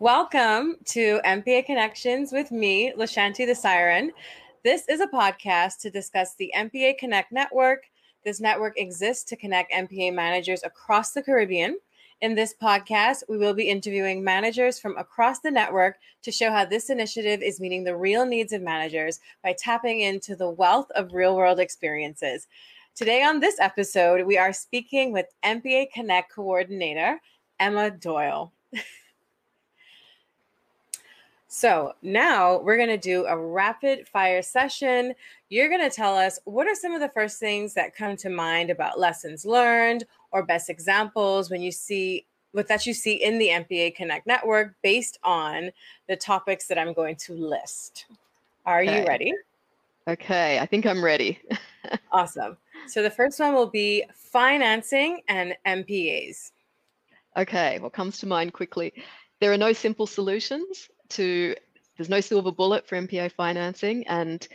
Welcome to MPA Connections with me, Lashanti the Siren. This is a podcast to discuss the MPA Connect network. This network exists to connect MPA managers across the Caribbean. In this podcast, we will be interviewing managers from across the network to show how this initiative is meeting the real needs of managers by tapping into the wealth of real world experiences. Today, on this episode, we are speaking with MPA Connect coordinator Emma Doyle. So now we're going to do a rapid fire session. You're going to tell us what are some of the first things that come to mind about lessons learned or best examples when you see what that you see in the MPA Connect network based on the topics that I'm going to list. Are okay. you ready? Okay, I think I'm ready. awesome. So the first one will be financing and MPAs. Okay, what comes to mind quickly? There are no simple solutions to there's no silver bullet for MPA financing and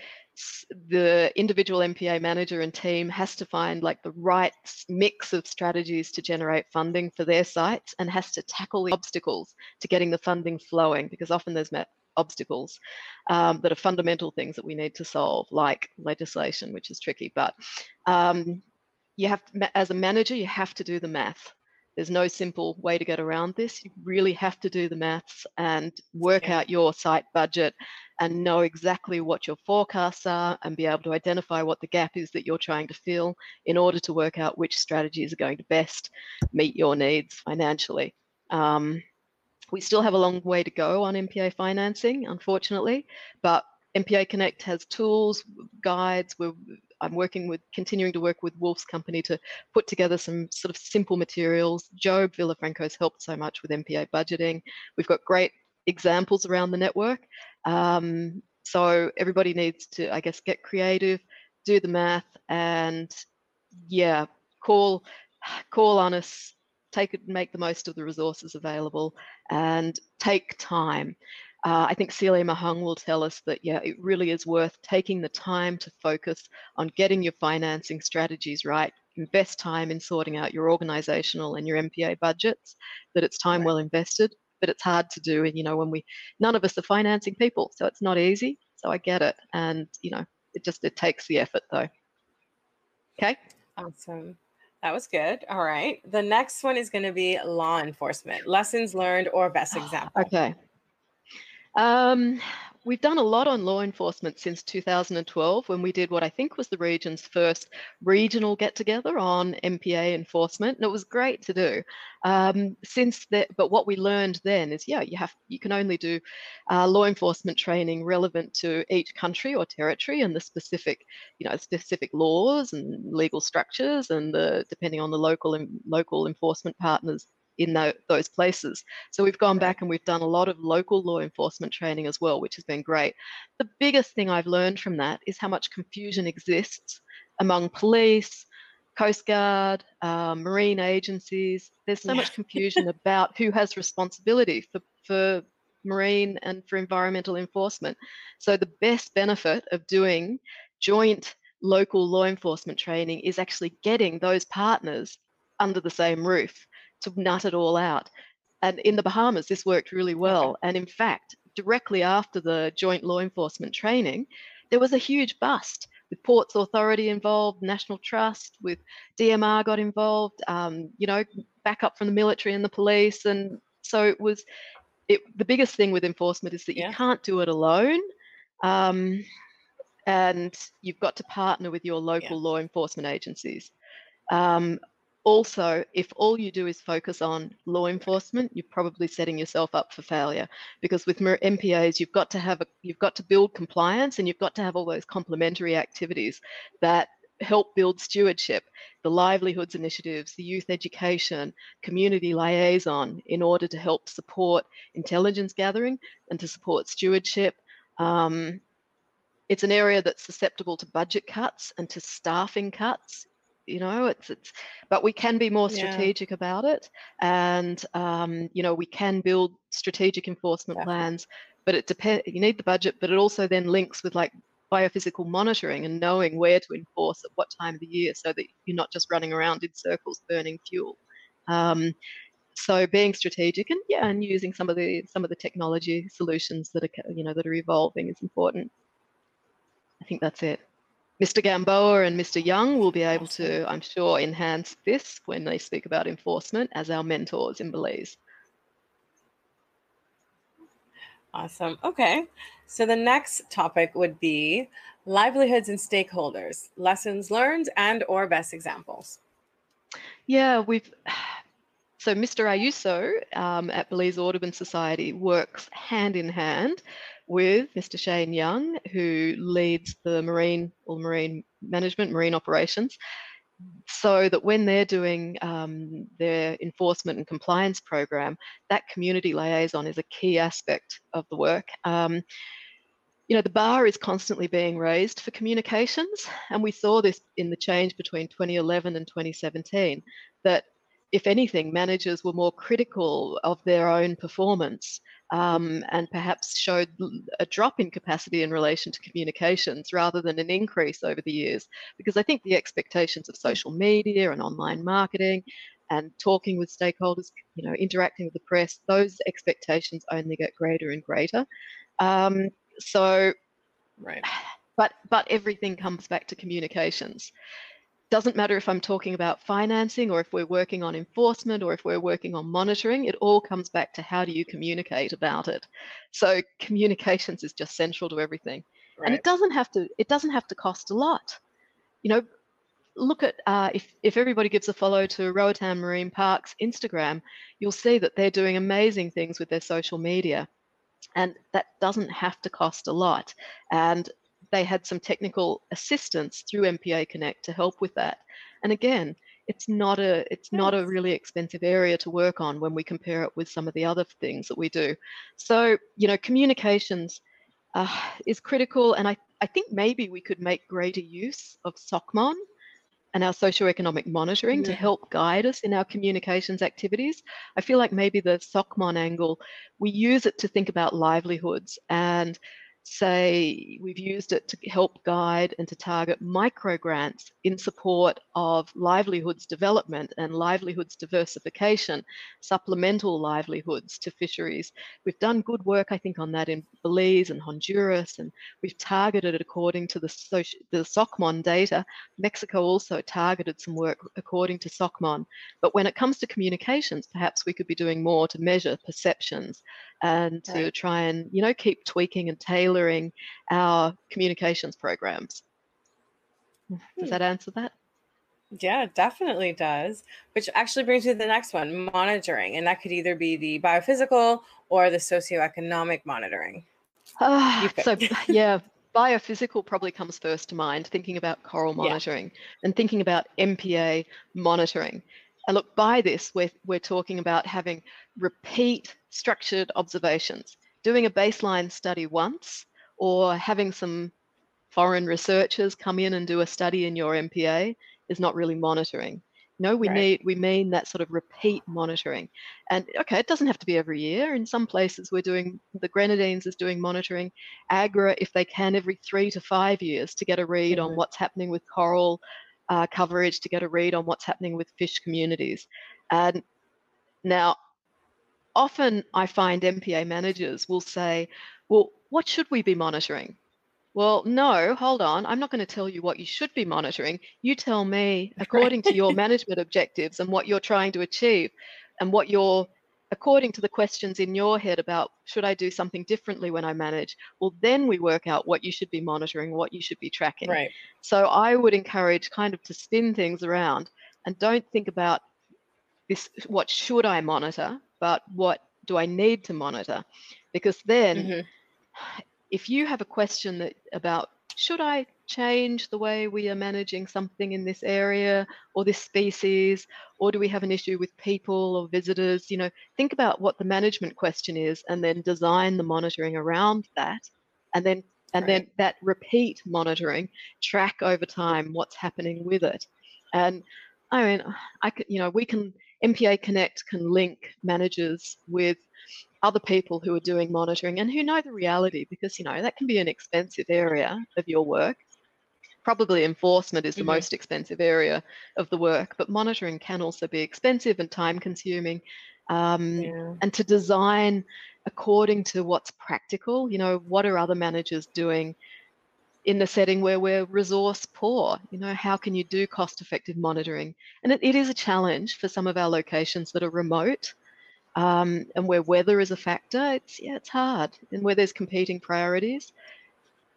the individual MPA manager and team has to find like the right mix of strategies to generate funding for their sites and has to tackle the obstacles to getting the funding flowing because often there's obstacles um, that are fundamental things that we need to solve like legislation which is tricky but um, you have as a manager you have to do the math there's no simple way to get around this. You really have to do the maths and work out your site budget and know exactly what your forecasts are and be able to identify what the gap is that you're trying to fill in order to work out which strategies are going to best meet your needs financially. Um, we still have a long way to go on MPA financing, unfortunately, but MPA Connect has tools, guides. We're I'm working with, continuing to work with Wolf's company to put together some sort of simple materials. Job Villafranco's helped so much with MPA budgeting. We've got great examples around the network. Um, so everybody needs to, I guess, get creative, do the math, and yeah, call call on us, take it, make the most of the resources available, and take time. Uh, I think Celia Mahung will tell us that, yeah, it really is worth taking the time to focus on getting your financing strategies right, invest time in sorting out your organizational and your MPA budgets, that it's time right. well invested, but it's hard to do. And, you know, when we, none of us are financing people, so it's not easy. So I get it. And, you know, it just, it takes the effort though. Okay. Awesome. That was good. All right. The next one is going to be law enforcement lessons learned or best example. Okay. Um, we've done a lot on law enforcement since 2012 when we did what I think was the region's first regional get together on MPA enforcement, and it was great to do. Um, since that, but what we learned then is, yeah, you have you can only do uh, law enforcement training relevant to each country or territory and the specific, you know, specific laws and legal structures and the depending on the local and local enforcement partners in the, those places. So we've gone back and we've done a lot of local law enforcement training as well, which has been great. The biggest thing I've learned from that is how much confusion exists among police, Coast Guard, uh, marine agencies. There's so yeah. much confusion about who has responsibility for, for marine and for environmental enforcement. So the best benefit of doing joint local law enforcement training is actually getting those partners under the same roof to nut it all out. And in the Bahamas, this worked really well. And in fact, directly after the joint law enforcement training, there was a huge bust with Ports Authority involved, National Trust, with DMR got involved, um, you know, backup from the military and the police. And so it was, it, the biggest thing with enforcement is that yeah. you can't do it alone. Um, and you've got to partner with your local yeah. law enforcement agencies. Um, also, if all you do is focus on law enforcement, you're probably setting yourself up for failure because with MPAs, you've got to have a, you've got to build compliance and you've got to have all those complementary activities that help build stewardship, the livelihoods initiatives, the youth education, community liaison in order to help support intelligence gathering and to support stewardship. Um, it's an area that's susceptible to budget cuts and to staffing cuts you know it's it's but we can be more strategic yeah. about it and um, you know we can build strategic enforcement yeah. plans but it depends you need the budget but it also then links with like biophysical monitoring and knowing where to enforce at what time of the year so that you're not just running around in circles burning fuel um, so being strategic and yeah, and using some of the some of the technology solutions that are you know that are evolving is important. I think that's it. Mr. Gamboa and Mr. Young will be able to, I'm sure, enhance this when they speak about enforcement as our mentors in Belize. Awesome. Okay. So the next topic would be livelihoods and stakeholders, lessons learned and or best examples. Yeah, we've so Mr. Ayuso um, at Belize Audubon Society works hand in hand with Mr. Shane Young, who leads the marine or marine management, marine operations, so that when they're doing um, their enforcement and compliance program, that community liaison is a key aspect of the work. Um, you know, the bar is constantly being raised for communications, and we saw this in the change between 2011 and 2017, that if anything, managers were more critical of their own performance um, and perhaps showed a drop in capacity in relation to communications rather than an increase over the years. Because I think the expectations of social media and online marketing and talking with stakeholders, you know, interacting with the press, those expectations only get greater and greater. Um, so, right. But but everything comes back to communications doesn't matter if I'm talking about financing or if we're working on enforcement or if we're working on monitoring, it all comes back to how do you communicate about it. So communications is just central to everything. Right. And it doesn't have to it doesn't have to cost a lot. You know, look at uh, if if everybody gives a follow to Roatan Marine Parks Instagram, you'll see that they're doing amazing things with their social media. And that doesn't have to cost a lot. And they had some technical assistance through MPA Connect to help with that. And again, it's not a it's not a really expensive area to work on when we compare it with some of the other things that we do. So you know, communications uh, is critical, and I I think maybe we could make greater use of SOCMON and our socioeconomic monitoring yeah. to help guide us in our communications activities. I feel like maybe the SOCMON angle, we use it to think about livelihoods and say we've used it to help guide and to target micro grants in support of livelihoods development and livelihoods diversification, supplemental livelihoods to fisheries. We've done good work, I think, on that in Belize and Honduras, and we've targeted it according to the, social, the SOCMON data. Mexico also targeted some work according to SOCMON. But when it comes to communications, perhaps we could be doing more to measure perceptions and to try and, you know, keep tweaking and tailoring tailoring our communications programs. Does hmm. that answer that? Yeah, definitely does. Which actually brings me to the next one monitoring. And that could either be the biophysical or the socioeconomic monitoring. Uh, so, yeah, biophysical probably comes first to mind, thinking about coral monitoring yeah. and thinking about MPA monitoring. And look, by this, we're, we're talking about having repeat structured observations, doing a baseline study once or having some foreign researchers come in and do a study in your MPA is not really monitoring. No, we right. need we mean that sort of repeat monitoring. And okay, it doesn't have to be every year. In some places we're doing the Grenadines is doing monitoring. AGRRA, if they can, every three to five years to get a read mm-hmm. on what's happening with coral uh, coverage, to get a read on what's happening with fish communities. And now often I find MPA managers will say, well, what should we be monitoring? Well, no, hold on. I'm not going to tell you what you should be monitoring. You tell me according to your management objectives and what you're trying to achieve and what you're according to the questions in your head about should I do something differently when I manage, well, then we work out what you should be monitoring, what you should be tracking. Right. So I would encourage kind of to spin things around and don't think about this what should I monitor, but what do I need to monitor? Because then mm-hmm if you have a question that about should I change the way we are managing something in this area or this species, or do we have an issue with people or visitors? You know, think about what the management question is and then design the monitoring around that. And then and right. then that repeat monitoring, track over time what's happening with it. And I mean, I could, you know, we can MPA Connect can link managers with other people who are doing monitoring and who know the reality because you know that can be an expensive area of your work probably enforcement is the mm-hmm. most expensive area of the work but monitoring can also be expensive and time consuming um, yeah. and to design according to what's practical. You know, what are other managers doing in the setting where we're resource poor? You know, how can you do cost effective monitoring? And it, it is a challenge for some of our locations that are remote. Um, and where weather is a factor, it's yeah, it's hard, and where there's competing priorities.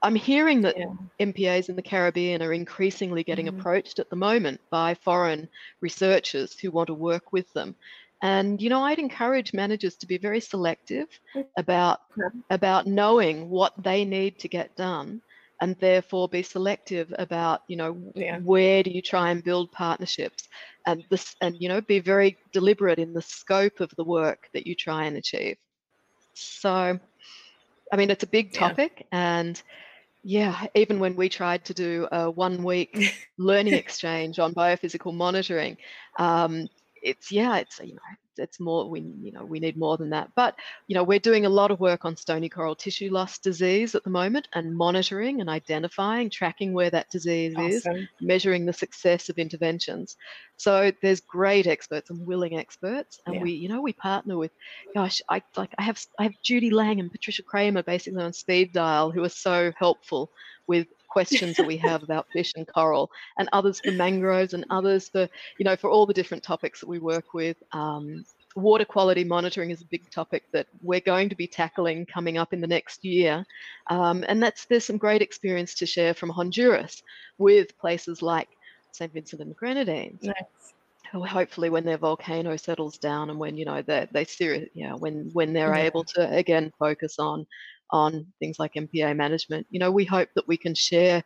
I'm hearing that yeah. MPAs in the Caribbean are increasingly getting mm-hmm. approached at the moment by foreign researchers who want to work with them. And you know, I'd encourage managers to be very selective about about knowing what they need to get done and therefore be selective about you know yeah. where do you try and build partnerships and this and you know be very deliberate in the scope of the work that you try and achieve so i mean it's a big topic yeah. and yeah, even when we tried to do a one week learning exchange on biophysical monitoring, um, it's yeah, it's you know it's more we you know we need more than that but you know we're doing a lot of work on stony coral tissue loss disease at the moment and monitoring and identifying tracking where that disease awesome. is measuring the success of interventions so there's great experts and willing experts and yeah. we you know we partner with gosh i like i have i have judy lang and patricia kramer basically on speed dial who are so helpful with questions that we have about fish and coral, and others for mangroves, and others for you know for all the different topics that we work with. Um, water quality monitoring is a big topic that we're going to be tackling coming up in the next year, um, and that's there's some great experience to share from Honduras with places like St. Vincent and the Grenadines. Nice hopefully when their volcano settles down and when you know they they serious you know when when they're yeah. able to again focus on on things like MPA management. You know, we hope that we can share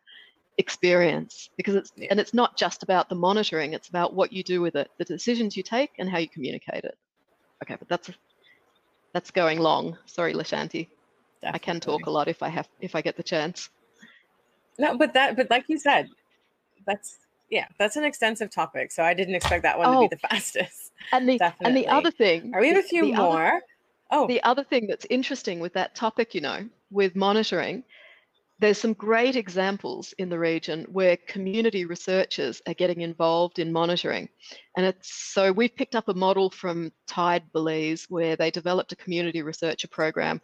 experience because it's yeah. and it's not just about the monitoring, it's about what you do with it, the decisions you take and how you communicate it. Okay, but that's that's going long. Sorry, Lashanti. I can talk a lot if I have if I get the chance. No, but that but like you said, that's yeah, that's an extensive topic. So I didn't expect that one oh, to be oh. the fastest. And the Definitely. and the other thing, are we have a few more? Other, Oh. The other thing that's interesting with that topic, you know, with monitoring, there's some great examples in the region where community researchers are getting involved in monitoring. And it's so we've picked up a model from Tide Belize where they developed a community researcher program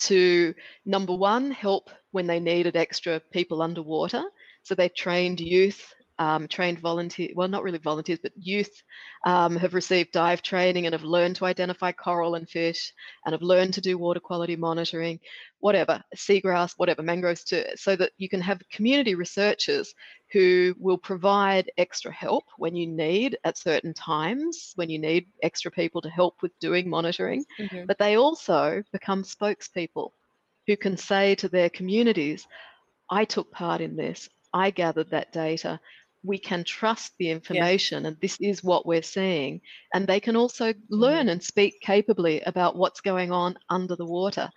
to number one, help when they needed extra people underwater. So they trained youth um, trained volunteer, well, not really volunteers, but youth um, have received dive training and have learned to identify coral and fish and have learned to do water quality monitoring, whatever, seagrass, whatever, mangroves, to, so that you can have community researchers who will provide extra help when you need at certain times, when you need extra people to help with doing monitoring. Mm-hmm. But they also become spokespeople who can say to their communities, I took part in this. I gathered that data we can trust the information yeah. and this is what we're seeing and they can also learn mm-hmm. and speak capably about what's going on under the water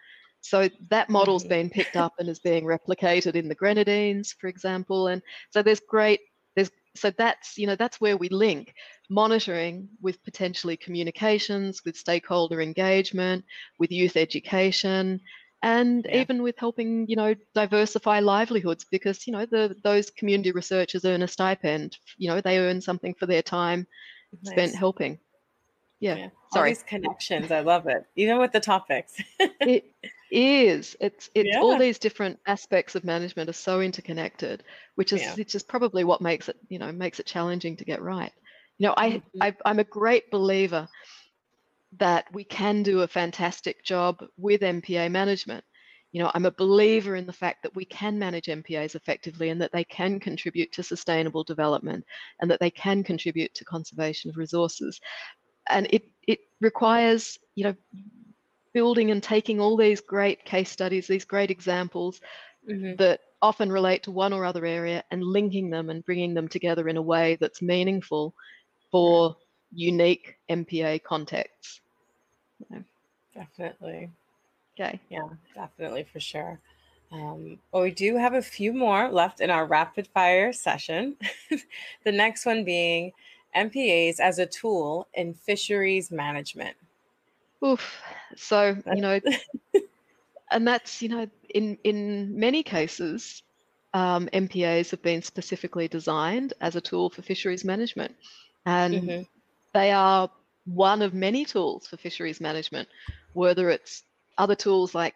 so that model's mm-hmm. been picked up and is being replicated in the grenadines for example and so there's great there's so that's you know that's where we link monitoring with potentially communications with stakeholder engagement with youth education and yeah. even with helping you know diversify livelihoods because you know the those community researchers earn a stipend you know they earn something for their time nice. spent helping yeah, yeah. sorry all these connections i love it even with the topics it is it's it's yeah. all these different aspects of management are so interconnected which is yeah. which is probably what makes it you know makes it challenging to get right you know I, mm-hmm. I i'm a great believer that we can do a fantastic job with MPA management. You know, I'm a believer in the fact that we can manage MPAs effectively and that they can contribute to sustainable development and that they can contribute to conservation of resources. And it, it requires, you know, building and taking all these great case studies, these great examples mm-hmm. that often relate to one or other area and linking them and bringing them together in a way that's meaningful for unique MPA contexts. Definitely. Okay. Yeah, definitely for sure. Um, well, we do have a few more left in our rapid fire session. the next one being MPAs as a tool in fisheries management. Oof. So, you know, and that's, you know, in, in many cases, um, MPAs have been specifically designed as a tool for fisheries management. And mm-hmm. they are one of many tools for fisheries management, whether it's other tools like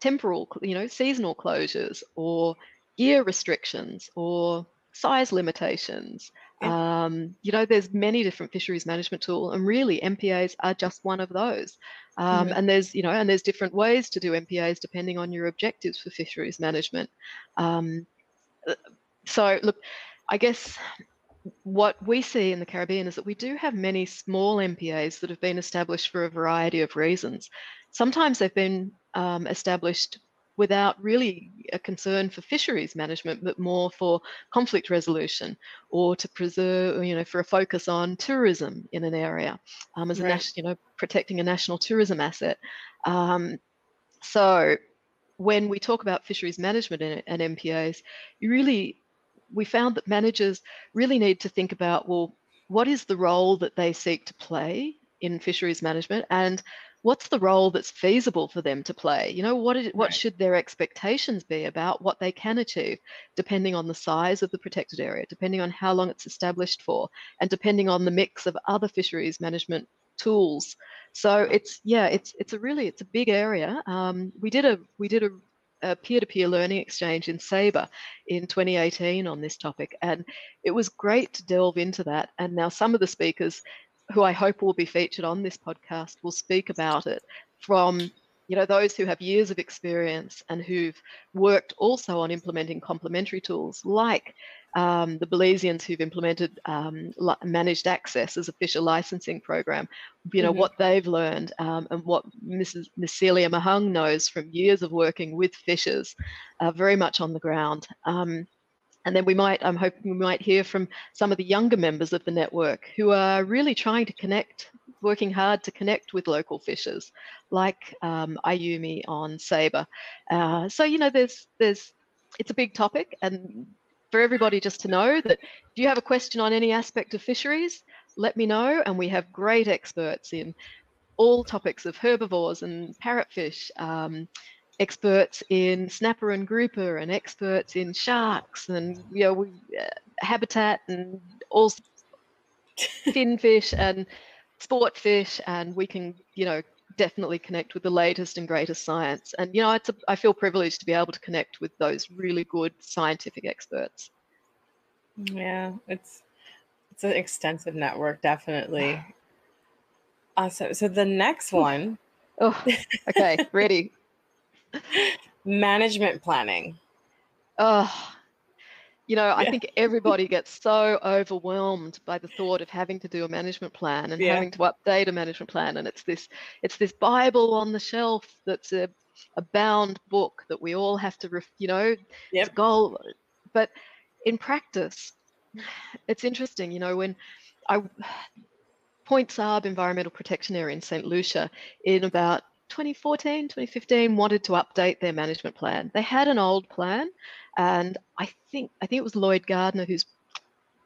temporal, you know, seasonal closures or gear restrictions or size limitations. Yeah. Um, you know, there's many different fisheries management tools, and really MPAs are just one of those. Um, mm-hmm. And there's, you know, and there's different ways to do MPAs depending on your objectives for fisheries management. Um, uh, so, look, I guess what we see in the Caribbean is that we do have many small MPAs that have been established for a variety of reasons. Sometimes they've been um, established without really a concern for fisheries management, but more for conflict resolution or to preserve, you know, for a focus on tourism in an area um, as a right. national, you know, protecting a national tourism asset. Um, so when we talk about fisheries management and, and MPAs, you really, we found that managers really need to think about, well, what is the role that they seek to play in fisheries management and what's the role that's feasible for them to play? You know what is, what right. should their expectations be about what they can achieve depending on the size of the protected area depending on how long it's established for and depending on the mix of other fisheries management tools? So it's yeah it's it's a really it's a big area. Um, we did a we did a a peer-to-peer learning exchange in Saba in 2018 on this topic, and it was great to delve into that. And now some of the speakers who I hope will be featured on this podcast will speak about it from you know those who have years of experience and who've worked also on implementing complementary tools like um, the Belizeans who've implemented um, managed access as a fisher licensing program, you know, mm-hmm. what they've learned um, and what Mrs. Miss Celia Mahung knows from years of working with fishers, uh, very much on the ground. Um, and then we might, I'm hoping we might hear from some of the younger members of the network who are really trying to connect, working hard to connect with local fishers, like um, Ayumi on Saba. Uh, so you know, there's there's it's a big topic, and for everybody just to know that if you have a question on any aspect of fisheries, let me know, and we have great experts in all topics of herbivores and parrotfish. Um, experts in snapper and grouper and experts in sharks and you know we, uh, habitat and all finfish and sport fish and we can you know definitely connect with the latest and greatest science. And you know it's a, I feel privileged to be able to connect with those really good scientific experts. Yeah it's it's an extensive network definitely. Awesome. So the next one oh okay ready. Management planning. Oh, you know, I think everybody gets so overwhelmed by the thought of having to do a management plan and yeah. having to update a management plan. And it's this, it's this Bible on the shelf that's a, a bound book that we all have to, ref, you know, yep. goal. But in practice, it's interesting, you know, when I Pointe Sable Environmental Protection Area in St. Lucia in about 2014, 2015 wanted to update their management plan. They had an old plan, and I think I think it was Lloyd Gardner who's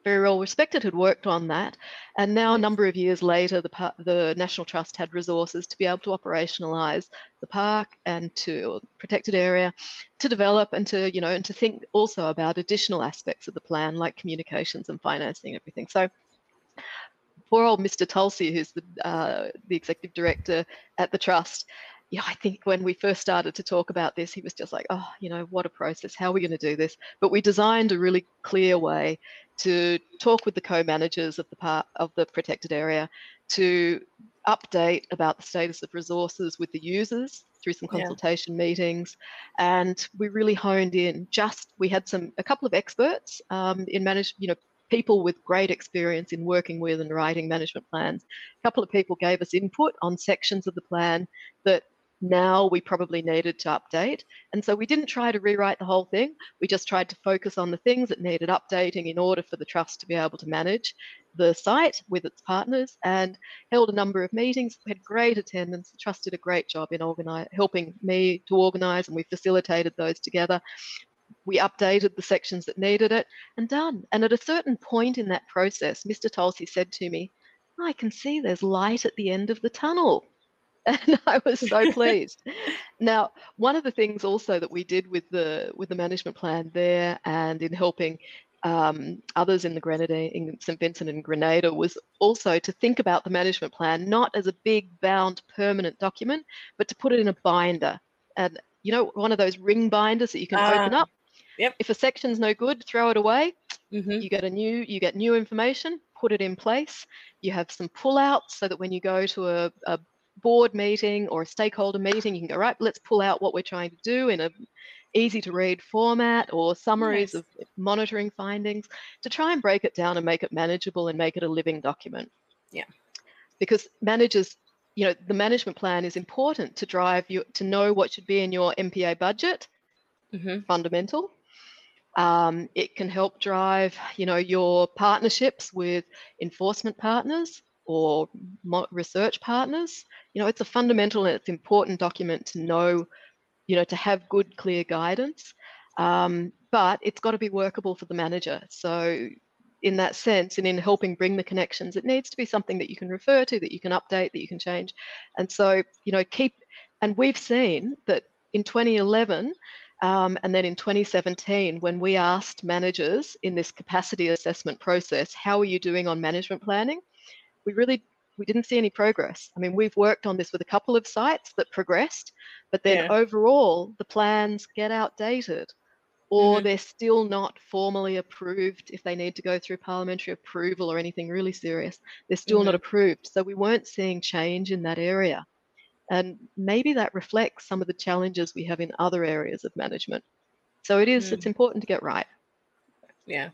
very well respected had worked on that, and now a number of years later, the the National Trust had resources to be able to operationalize the park and to protected area, to develop and to you know and to think also about additional aspects of the plan like communications and financing everything. So poor old Mr. Tulsie, who's the uh, the executive director at the trust. Yeah, I think when we first started to talk about this, he was just like, "Oh, you know, what a process! How are we going to do this?" But we designed a really clear way to talk with the co-managers of the part of the protected area to update about the status of resources with the users through some consultation yeah. meetings and we really honed in just we had some a couple of experts um, in manage you know people with great experience in working with and writing management plans. A couple of people gave us input on sections of the plan that now we probably needed to update. And so we didn't try to rewrite the whole thing. We just tried to focus on the things that needed updating in order for the trust to be able to manage the site with its partners and held a number of meetings. We had great attendance. The trust did a great job in organize, helping me to organize and we facilitated those together we updated the sections that needed it and done. And at a certain point in that process, Mr. Tulsie said to me, I can see there's light at the end of the tunnel. And I was so pleased. now, one of the things also that we did with the with the management plan there and in helping um, others in the Grenadine, in St. Vincent and Grenada, was also to think about the management plan not as a big bound permanent document, but to put it in a binder. And you know, one of those ring binders that you can uh, open up. Yep. If a section's no good, throw it away. Mm-hmm. You get a new, you get new information, put it in place. You have some pullouts so that when you go to a, a board meeting or a stakeholder meeting, you can go right. Let's pull out what we're trying to do in a easy to read format or summaries nice. of monitoring findings to try and break it down and make it manageable and make it a living document. Yeah. Because managers, you know, the management plan is important to drive you to know what should be in your MPA budget, mm-hmm. fundamental. Um, it can help drive, you know, your partnerships with enforcement partners or research partners. You know, it's a fundamental and it's important document to know you know, to have good, clear guidance. Um, but it's got to be workable for the manager. So in that sense, and in helping bring the connections, it needs to be something that you can refer to, that you can update, that you can change. And so, you know, keep, and we've seen that in 2011, um, and then in 2017, when we asked managers in this capacity assessment process, how are you doing on management planning? We really we didn't see any progress. I mean, we've worked on this with a couple of sites that progressed, but then yeah. overall the plans get outdated or mm-hmm. they're still not formally approved if they need to go through parliamentary approval or anything really serious. They're still mm-hmm. not approved. So we weren't seeing change in that area. And maybe that reflects some of the challenges we have in other areas of management. So it is, mm. it's important to get right. Yeah,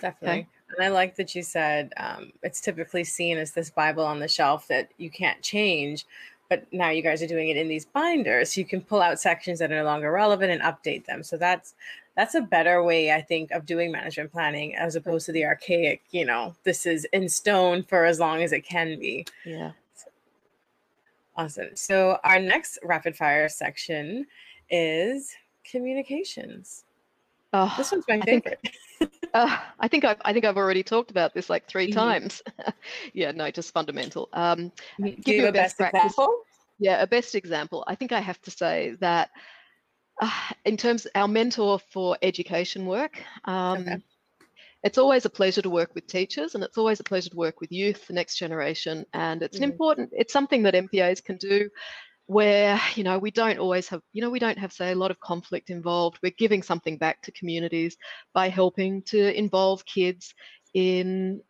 definitely. Okay. And I like that you said um, it's typically seen as this Bible on the shelf that you can't change, but now you guys are doing it in these binders. So you can pull out sections that are no longer relevant and update them. So that's that's a better way, I think, of doing management planning as opposed to the archaic. You know, this is in stone for as long as it can be. Yeah. Awesome. So our next rapid fire section is communications. Oh, this one's my favorite. Think, uh, I think I've I think I've already talked about this like 3 mm-hmm. times. yeah, no, just fundamental. Um, give, give you a best, best example. Yeah, a best example. I think I have to say that uh, in terms our mentor for education work. Um, okay. It's always a pleasure to work with teachers, and it's always a pleasure to work with youth, the next generation. And it's mm-hmm. an important. It's something that MPAs can do where you know we don't always have you know we don't have say a lot of conflict involved we're giving something back to communities by helping to involve kids in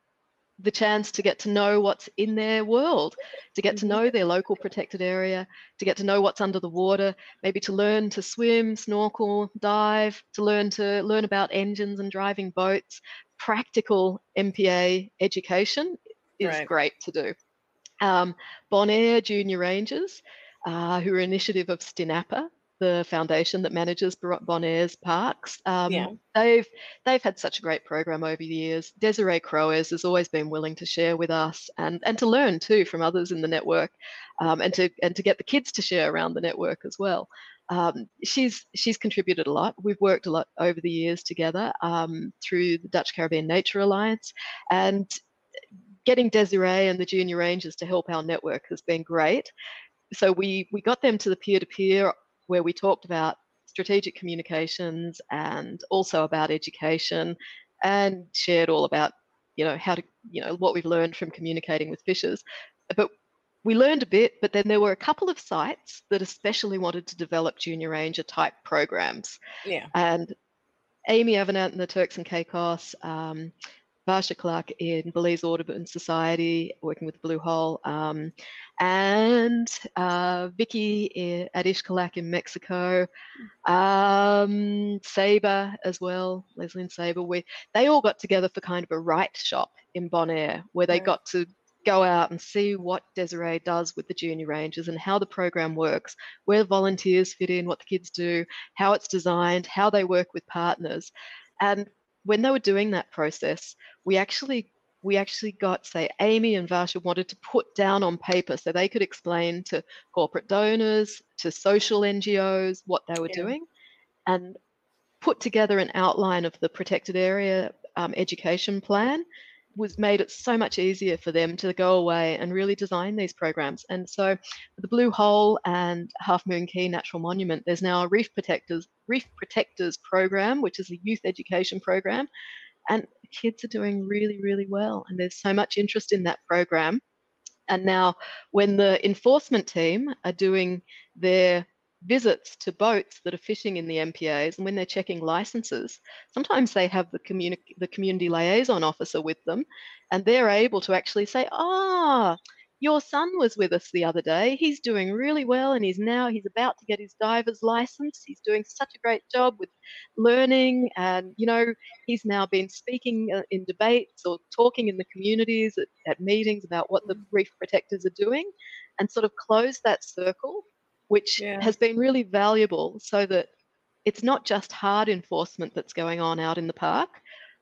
the chance to get to know what's in their world to get to mm-hmm. know their local protected area to get to know what's under the water maybe to learn to swim snorkel dive to learn to learn about engines and driving boats practical mpa education is right. great to do um, bonaire junior rangers uh, who are an initiative of STINAPA, the foundation that manages Bonaire's parks. Um, yeah. They've they've had such a great program over the years. Desiree Croes has always been willing to share with us and and to learn too from others in the network, um, and to and to get the kids to share around the network as well. Um, she's she's contributed a lot. We've worked a lot over the years together um, through the Dutch Caribbean Nature Alliance, and getting Desiree and the junior rangers to help our network has been great so we we got them to the peer-to-peer where we talked about strategic communications and also about education and shared all about you know how to you know what we've learned from communicating with fishers. But we learned a bit but then there were a couple of sites that especially wanted to develop junior ranger type programs. Yeah. And amy avenant and the turks and caicos um, Varsha Clark in Belize Audubon Society, working with Blue Hole, um, and uh, Vicky at Xcalak in Mexico, um, Saba as well, Leslie and Saba. We, they all got together for kind of a write shop in Bonaire where they got to go out and see what Desiree does with the junior rangers and how the program works, where volunteers fit in, what the kids do, how it's designed, how they work with partners. And when they were doing that process, we actually we actually got, say, Amy and Varsha wanted to put down on paper so they could explain to corporate donors, to social NGOs what they were yeah. doing, and put together an outline of the protected area um, education plan was made it so much easier for them to go away and really design these programs. And so the Blue Hole and Half Moon Caye Natural Monument, there's now a Reef Protectors Reef Protectors program, which is a youth education program. And kids are doing really, really well. And there's so much interest in that program. And now, when the enforcement team are doing their visits to boats that are fishing in the MPAs and when they're checking licenses, sometimes they have the, communi- the community liaison officer with them and they're able to actually say, ah, your son was with us the other day. He's doing really well and he's now he's about to get his diver's license. He's doing such a great job with learning and you know he's now been speaking uh, in debates or talking in the communities at, at meetings about what the mm. reef protectors are doing and sort of close that circle which yeah. has been really valuable so that it's not just hard enforcement that's going on out in the park,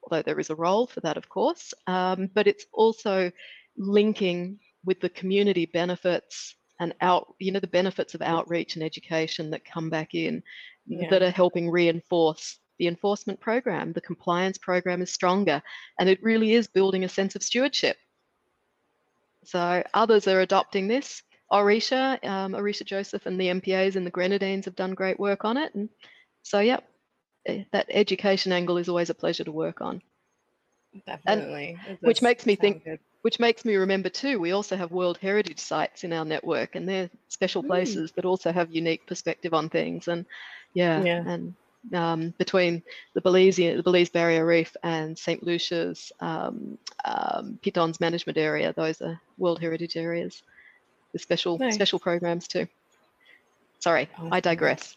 although there is a role for that, of course, um, but it's also linking with the community benefits and out, you know, the benefits of outreach and education that come back in yeah. that are helping reinforce the enforcement program. The compliance program is stronger and it really is building a sense of stewardship. So others are adopting this Orisha, um, Orisha Joseph and the MPAs and the Grenadines have done great work on it. And so, yeah, eh, that education angle is always a pleasure to work on. Definitely. which makes me think, good. which makes me remember too, we also have World Heritage sites in our network and they're special hmm. places mm. that also have unique perspective on things. And yeah, yeah. and um, between the Belize, the Belize Barrier Reef and St. Lucia's um, um, Pitons Management Area, those are World Heritage areas with special special programs too. Sorry, awesome. I digress.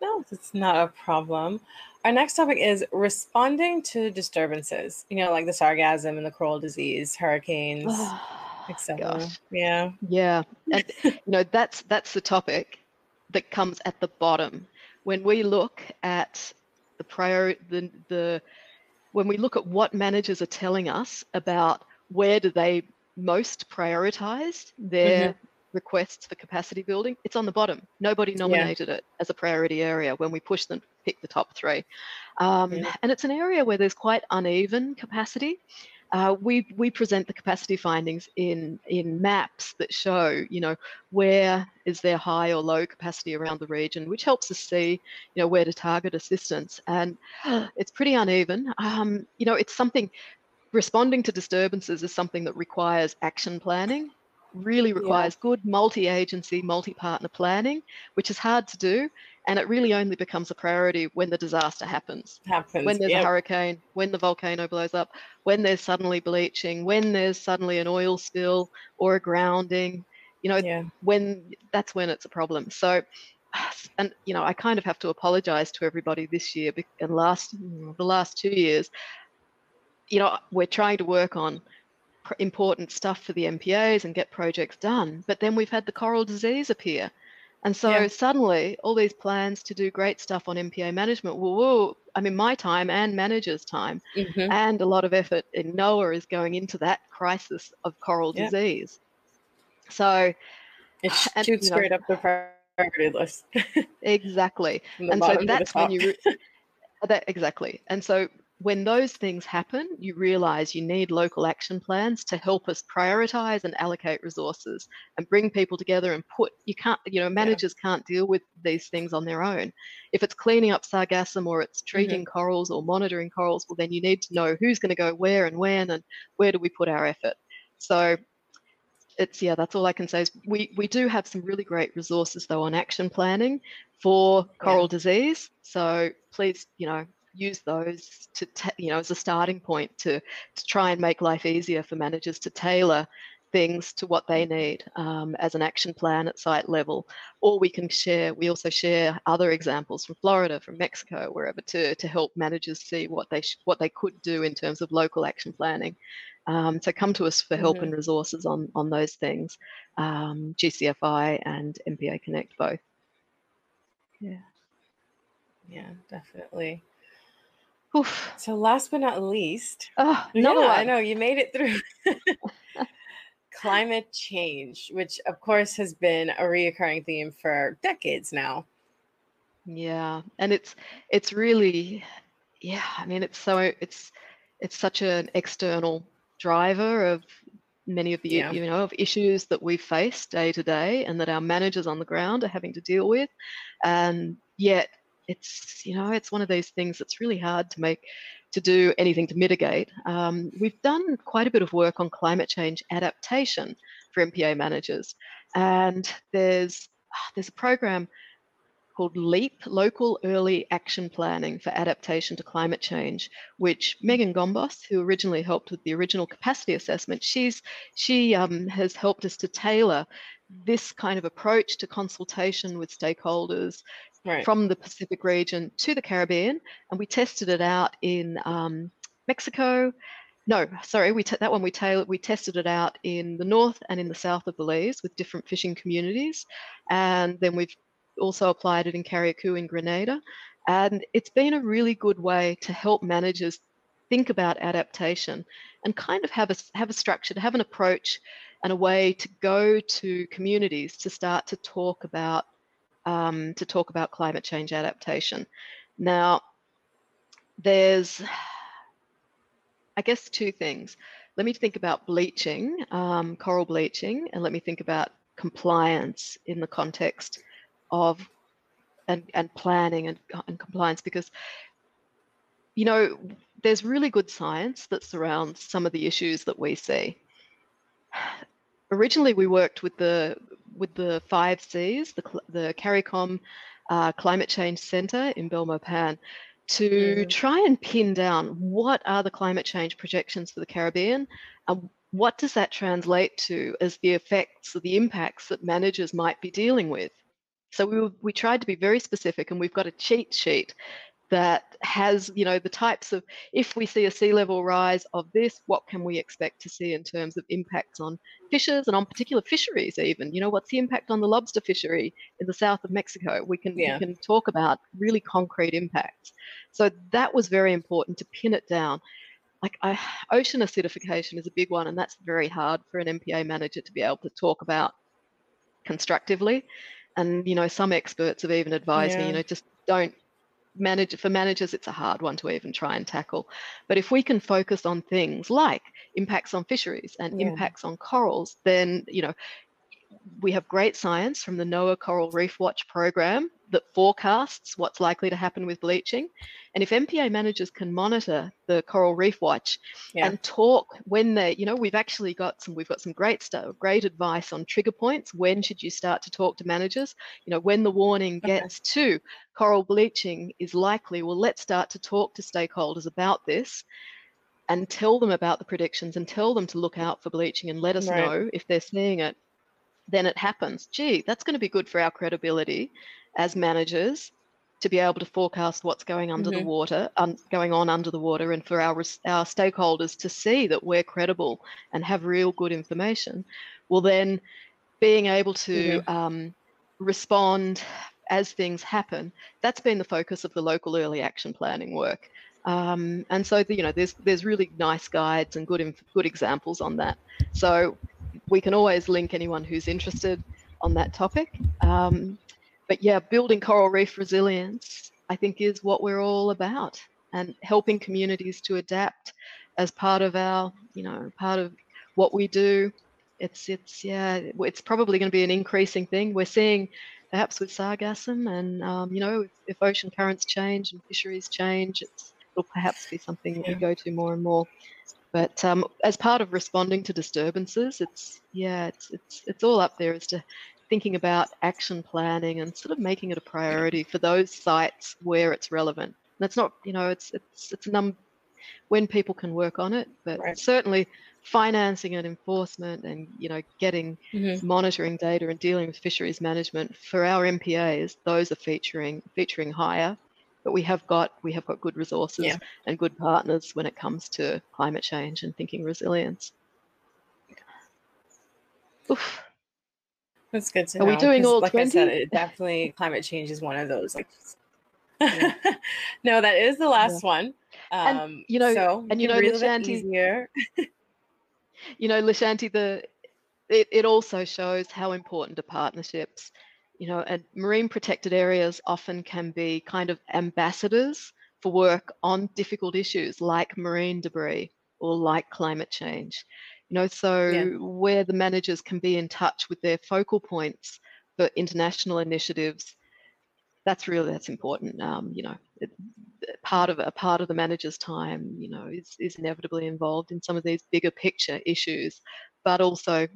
No, it's not a problem. Our next topic is responding to disturbances. You know, like the sargassum and the coral disease, hurricanes, oh, etc. Yeah, yeah, and you know that's that's the topic that comes at the bottom when we look at the prior the the when we look at what managers are telling us about where do they most prioritized their mm-hmm. requests for capacity building, it's on the bottom. Nobody nominated yeah. it as a priority area when we pushed them to pick the top three. Um, yeah. And it's an area where there's quite uneven capacity. Uh, we we present the capacity findings in in maps that show you know where is there high or low capacity around the region, which helps us see you know where to target assistance, and it's pretty uneven. Um, you know, it's something responding to disturbances is something that requires action planning, really requires yeah. good multi agency, multi partner planning, which is hard to do. And it really only becomes a priority when the disaster happens. Happens. When there's yep. a hurricane, when the volcano blows up, when there's suddenly bleaching, when there's suddenly an oil spill or a grounding, you know, yeah. when that's when it's a problem. So, and you know, I kind of have to apologize to everybody this year and last the last two years you know, we're trying to work on important stuff for the MPAs and get projects done, but then we've had the coral disease appear. And so yeah. suddenly all these plans to do great stuff on MPA management, whoa, whoa I mean, my time and managers' time mm-hmm. and a lot of effort in NOAA is going into that crisis of coral yeah. disease. So it shoots know, straight up the priority list. exactly. and so that's when you, that, exactly. And so when those things happen, you realize you need local action plans to help us prioritize and allocate resources and bring people together and put, you can't, you know, managers yeah. can't deal with these things on their own. If it's cleaning up sargassum or it's treating mm-hmm. corals or monitoring corals, well, then you need to know who's going to go where and when and where do we put our effort. So it's yeah that's all i can say is we we do have some really great resources though on action planning for coral yeah. disease so please you know use those to you know as a starting point to to try and make life easier for managers to tailor things to what they need um, as an action plan at site level. Or we can share we also share other examples from florida from mexico wherever to to help managers see what they sh- what they could do in terms of local action planning. Um, so come to us for help mm-hmm. and resources on on those things. Um, gcfi and mpa connect both. Yeah. Yeah definitely Oof. So last but not least, oh, no, yeah, I know you made it through. Climate change, which of course has been a reoccurring theme for decades now. Yeah, and it's it's really, yeah. I mean, it's so it's it's such an external driver of many of the yeah. you know of issues that we face day to day and that our managers on the ground are having to deal with and yet it's you know it's one of those things that's really hard to make to do anything to mitigate. Um, we've done quite a bit of work on climate change adaptation for MPA managers, and there's there's a program called LEAP, Local Early Action Planning for Adaptation to Climate Change, which Megan Gombos, who originally helped with the original capacity assessment, she's she um, has helped us to tailor this kind of approach to consultation with stakeholders right. from the Pacific region to the Caribbean, and we tested it out in um, Mexico. No, sorry, we that one we tailored, we tested it out in the north and in the south of Belize with different fishing communities, and then we've also applied it in Carriacou in Grenada. And it's been a really good way to help managers think about adaptation and kind of have a, have a structure, to have an approach and a way to go to communities to start to talk about um, to talk about climate change adaptation. Now, there's, I guess, two things. Let me think about bleaching, um, coral bleaching, and let me think about compliance in the context of and, and planning and, and compliance because you know there's really good science that surrounds some of the issues that we see originally we worked with the with the five C's, the the CARICOM uh, Climate Change Center in Belmopan, to mm. try and pin down what are the climate change projections for the Caribbean, and what does that translate to as the effects or the impacts that managers might be dealing with. So we, we tried to be very specific, and we've got a cheat sheet that has, you know, the types of if we see a sea level rise of this, what can we expect to see in terms of impacts on fishes and on particular fisheries, even? You know, what's the impact on the lobster fishery in the south of Mexico? We can yeah. we can talk about really concrete impacts. So that was very important to pin it down. Like I, ocean acidification is a big one, and that's very hard for an MPA manager to be able to talk about constructively and you know some experts have even advised yeah. me you know just don't manage for managers it's a hard one to even try and tackle but if we can focus on things like impacts on fisheries and yeah. impacts on corals then you know we have great science from the NOAA Coral Reef Watch program that forecasts what's likely to happen with bleaching. And if MPA managers can monitor the Coral Reef Watch yeah. and talk when they, you know, we've actually got some, we've got some great stuff, great advice on trigger points. When should you start to talk to managers? You know, when the warning gets okay. to coral bleaching is likely, well, let's start to talk to stakeholders about this and tell them about the predictions and tell them to look out for bleaching and let us right. know if they're seeing it then it happens. Gee, that's going to be good for our credibility as managers to be able to forecast what's going under mm-hmm. the water, um, going on under the water, and for our our stakeholders to see that we're credible and have real good information. Well, then being able to mm-hmm. um, respond as things happen, that's been the focus of the local early action planning work. Um, and so, the, you know, there's there's really nice guides and good good examples on that. So we can always link anyone who's interested on that topic. Um, but yeah, building coral reef resilience, I think, is what we're all about, and helping communities to adapt as part of our, you know, part of what we do. It's it's yeah, it's probably going to be an increasing thing. We're seeing perhaps with sargassum, and um, you know, if, if, ocean currents change and fisheries change, it's, it'll perhaps be something that we go to more and more. But um, as part of responding to disturbances, it's yeah, it's it's it's all up there as to thinking about action planning and sort of making it a priority for those sites where it's relevant. And it's not, you know, it's it's it's num when people can work on it, but right. certainly financing and enforcement and you know getting mm-hmm. monitoring data and dealing with fisheries management for our MPAs, those are featuring featuring higher but we have got we have got good resources yeah. and good partners when it comes to climate change and thinking resilience. Oof. That's good to Are know. Are we doing all like 20? I said, it definitely climate change is one of those. Like, yeah. no, that is the last yeah. one. Um, and, you know, so and you know, Lishanti, you know, Lishanti, the it, it also shows how important are partnerships you know, and marine protected areas often can be kind of ambassadors for work on difficult issues like marine debris or like climate change. You know, so yeah. where the managers can be in touch with their focal points for international initiatives, that's really that's important. Um, you know, it, part of a part of the manager's time, you know, is, is inevitably involved in some of these bigger picture issues, but also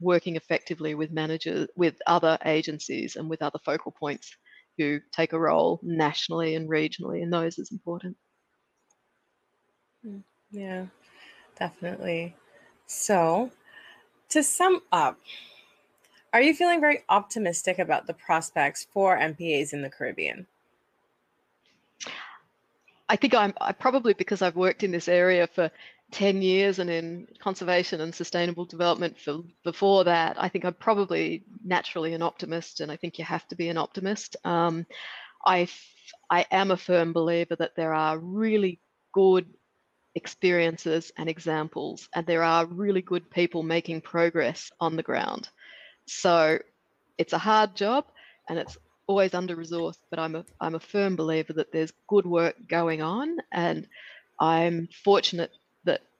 working effectively with managers, with other agencies, and with other focal points who take a role nationally and regionally, and those is important. Mm, yeah, definitely. So, to sum up, are you feeling very optimistic about the prospects for MPAs in the Caribbean? I think I'm I probably because I've worked in this area for 10 years and in conservation and sustainable development for before that, I think I'm probably naturally an optimist, and I think you have to be an optimist. Um, I, I am a firm believer that there are really good experiences and examples, and there are really good people making progress on the ground. So it's a hard job and it's always under resourced, but I'm a I'm a firm believer that there's good work going on, and I'm fortunate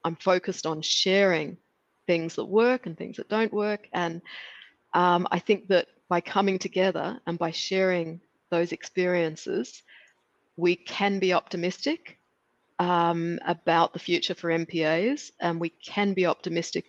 I'm focused on sharing things that work and things that don't work, and um, I think that by coming together and by sharing those experiences, we can be optimistic um, about the future for MPAs, and we can be optimistic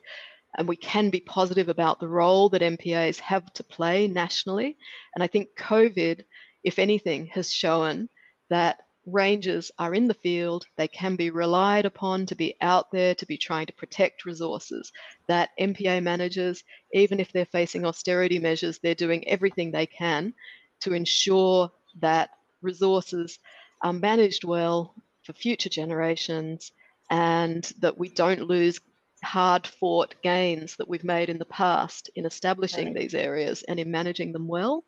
and we can be positive about the role that MPAs have to play nationally. And I think COVID, if anything, has shown that rangers are in the field, they can be relied upon to be out there, to be trying to protect resources. That MPA managers, even if they're facing austerity measures, they're doing everything they can to ensure that resources are managed well for future generations and that we don't lose hard fought gains that we've made in the past in establishing right. these areas and in managing them well.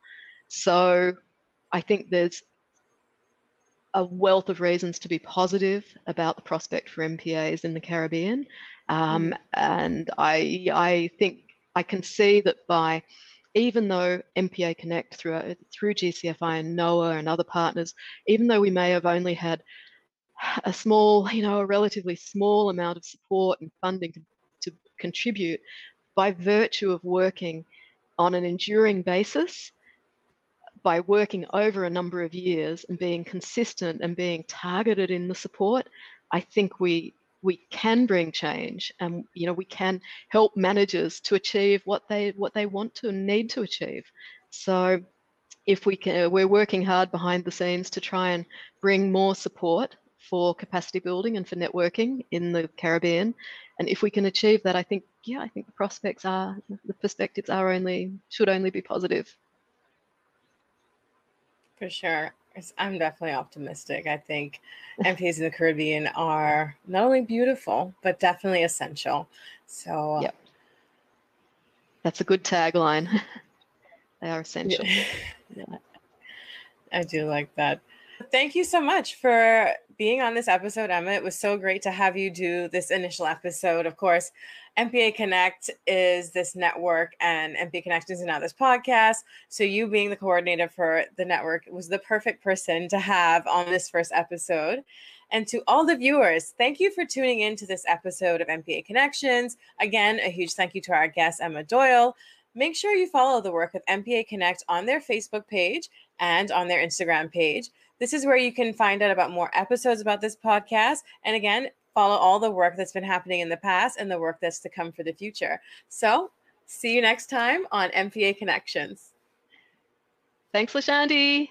So I think there's a wealth of reasons to be positive about the prospect for MPAs in the Caribbean. Um, mm. And I, I think I can see that by even though MPA Connect through, through GCFI and NOAA and other partners, even though we may have only had a small, you know, a relatively small amount of support and funding to, to contribute by virtue of working on an enduring basis, by working over a number of years and being consistent and being targeted in the support, I think we we can bring change and you know we can help managers to achieve what they what they want to and need to achieve. So if we can we're working hard behind the scenes to try and bring more support for capacity building and for networking in the Caribbean. And if we can achieve that, I think, yeah, I think the prospects are, the perspectives are only, should only be positive. For sure. I'm definitely optimistic. I think MPs in the Caribbean are not only beautiful, but definitely essential. So, uh, yep. That's a good tagline. they are essential. Yeah. yeah. I do like that. Thank you so much for being on this episode, Emma. It was so great to have you do this initial episode. Of course, MPA Connect is this network, and MPA Connections is now this podcast. So, you being the coordinator for the network was the perfect person to have on this first episode. And to all the viewers, thank you for tuning in to this episode of MPA Connections. Again, a huge thank you to our guest, Emma Doyle. Make sure you follow the work of MPA Connect on their Facebook page and on their Instagram page. This is where you can find out about more episodes about this podcast. And again, follow all the work that's been happening in the past and the work that's to come for the future. So, see you next time on MPA Connections. Thanks, Lashanti.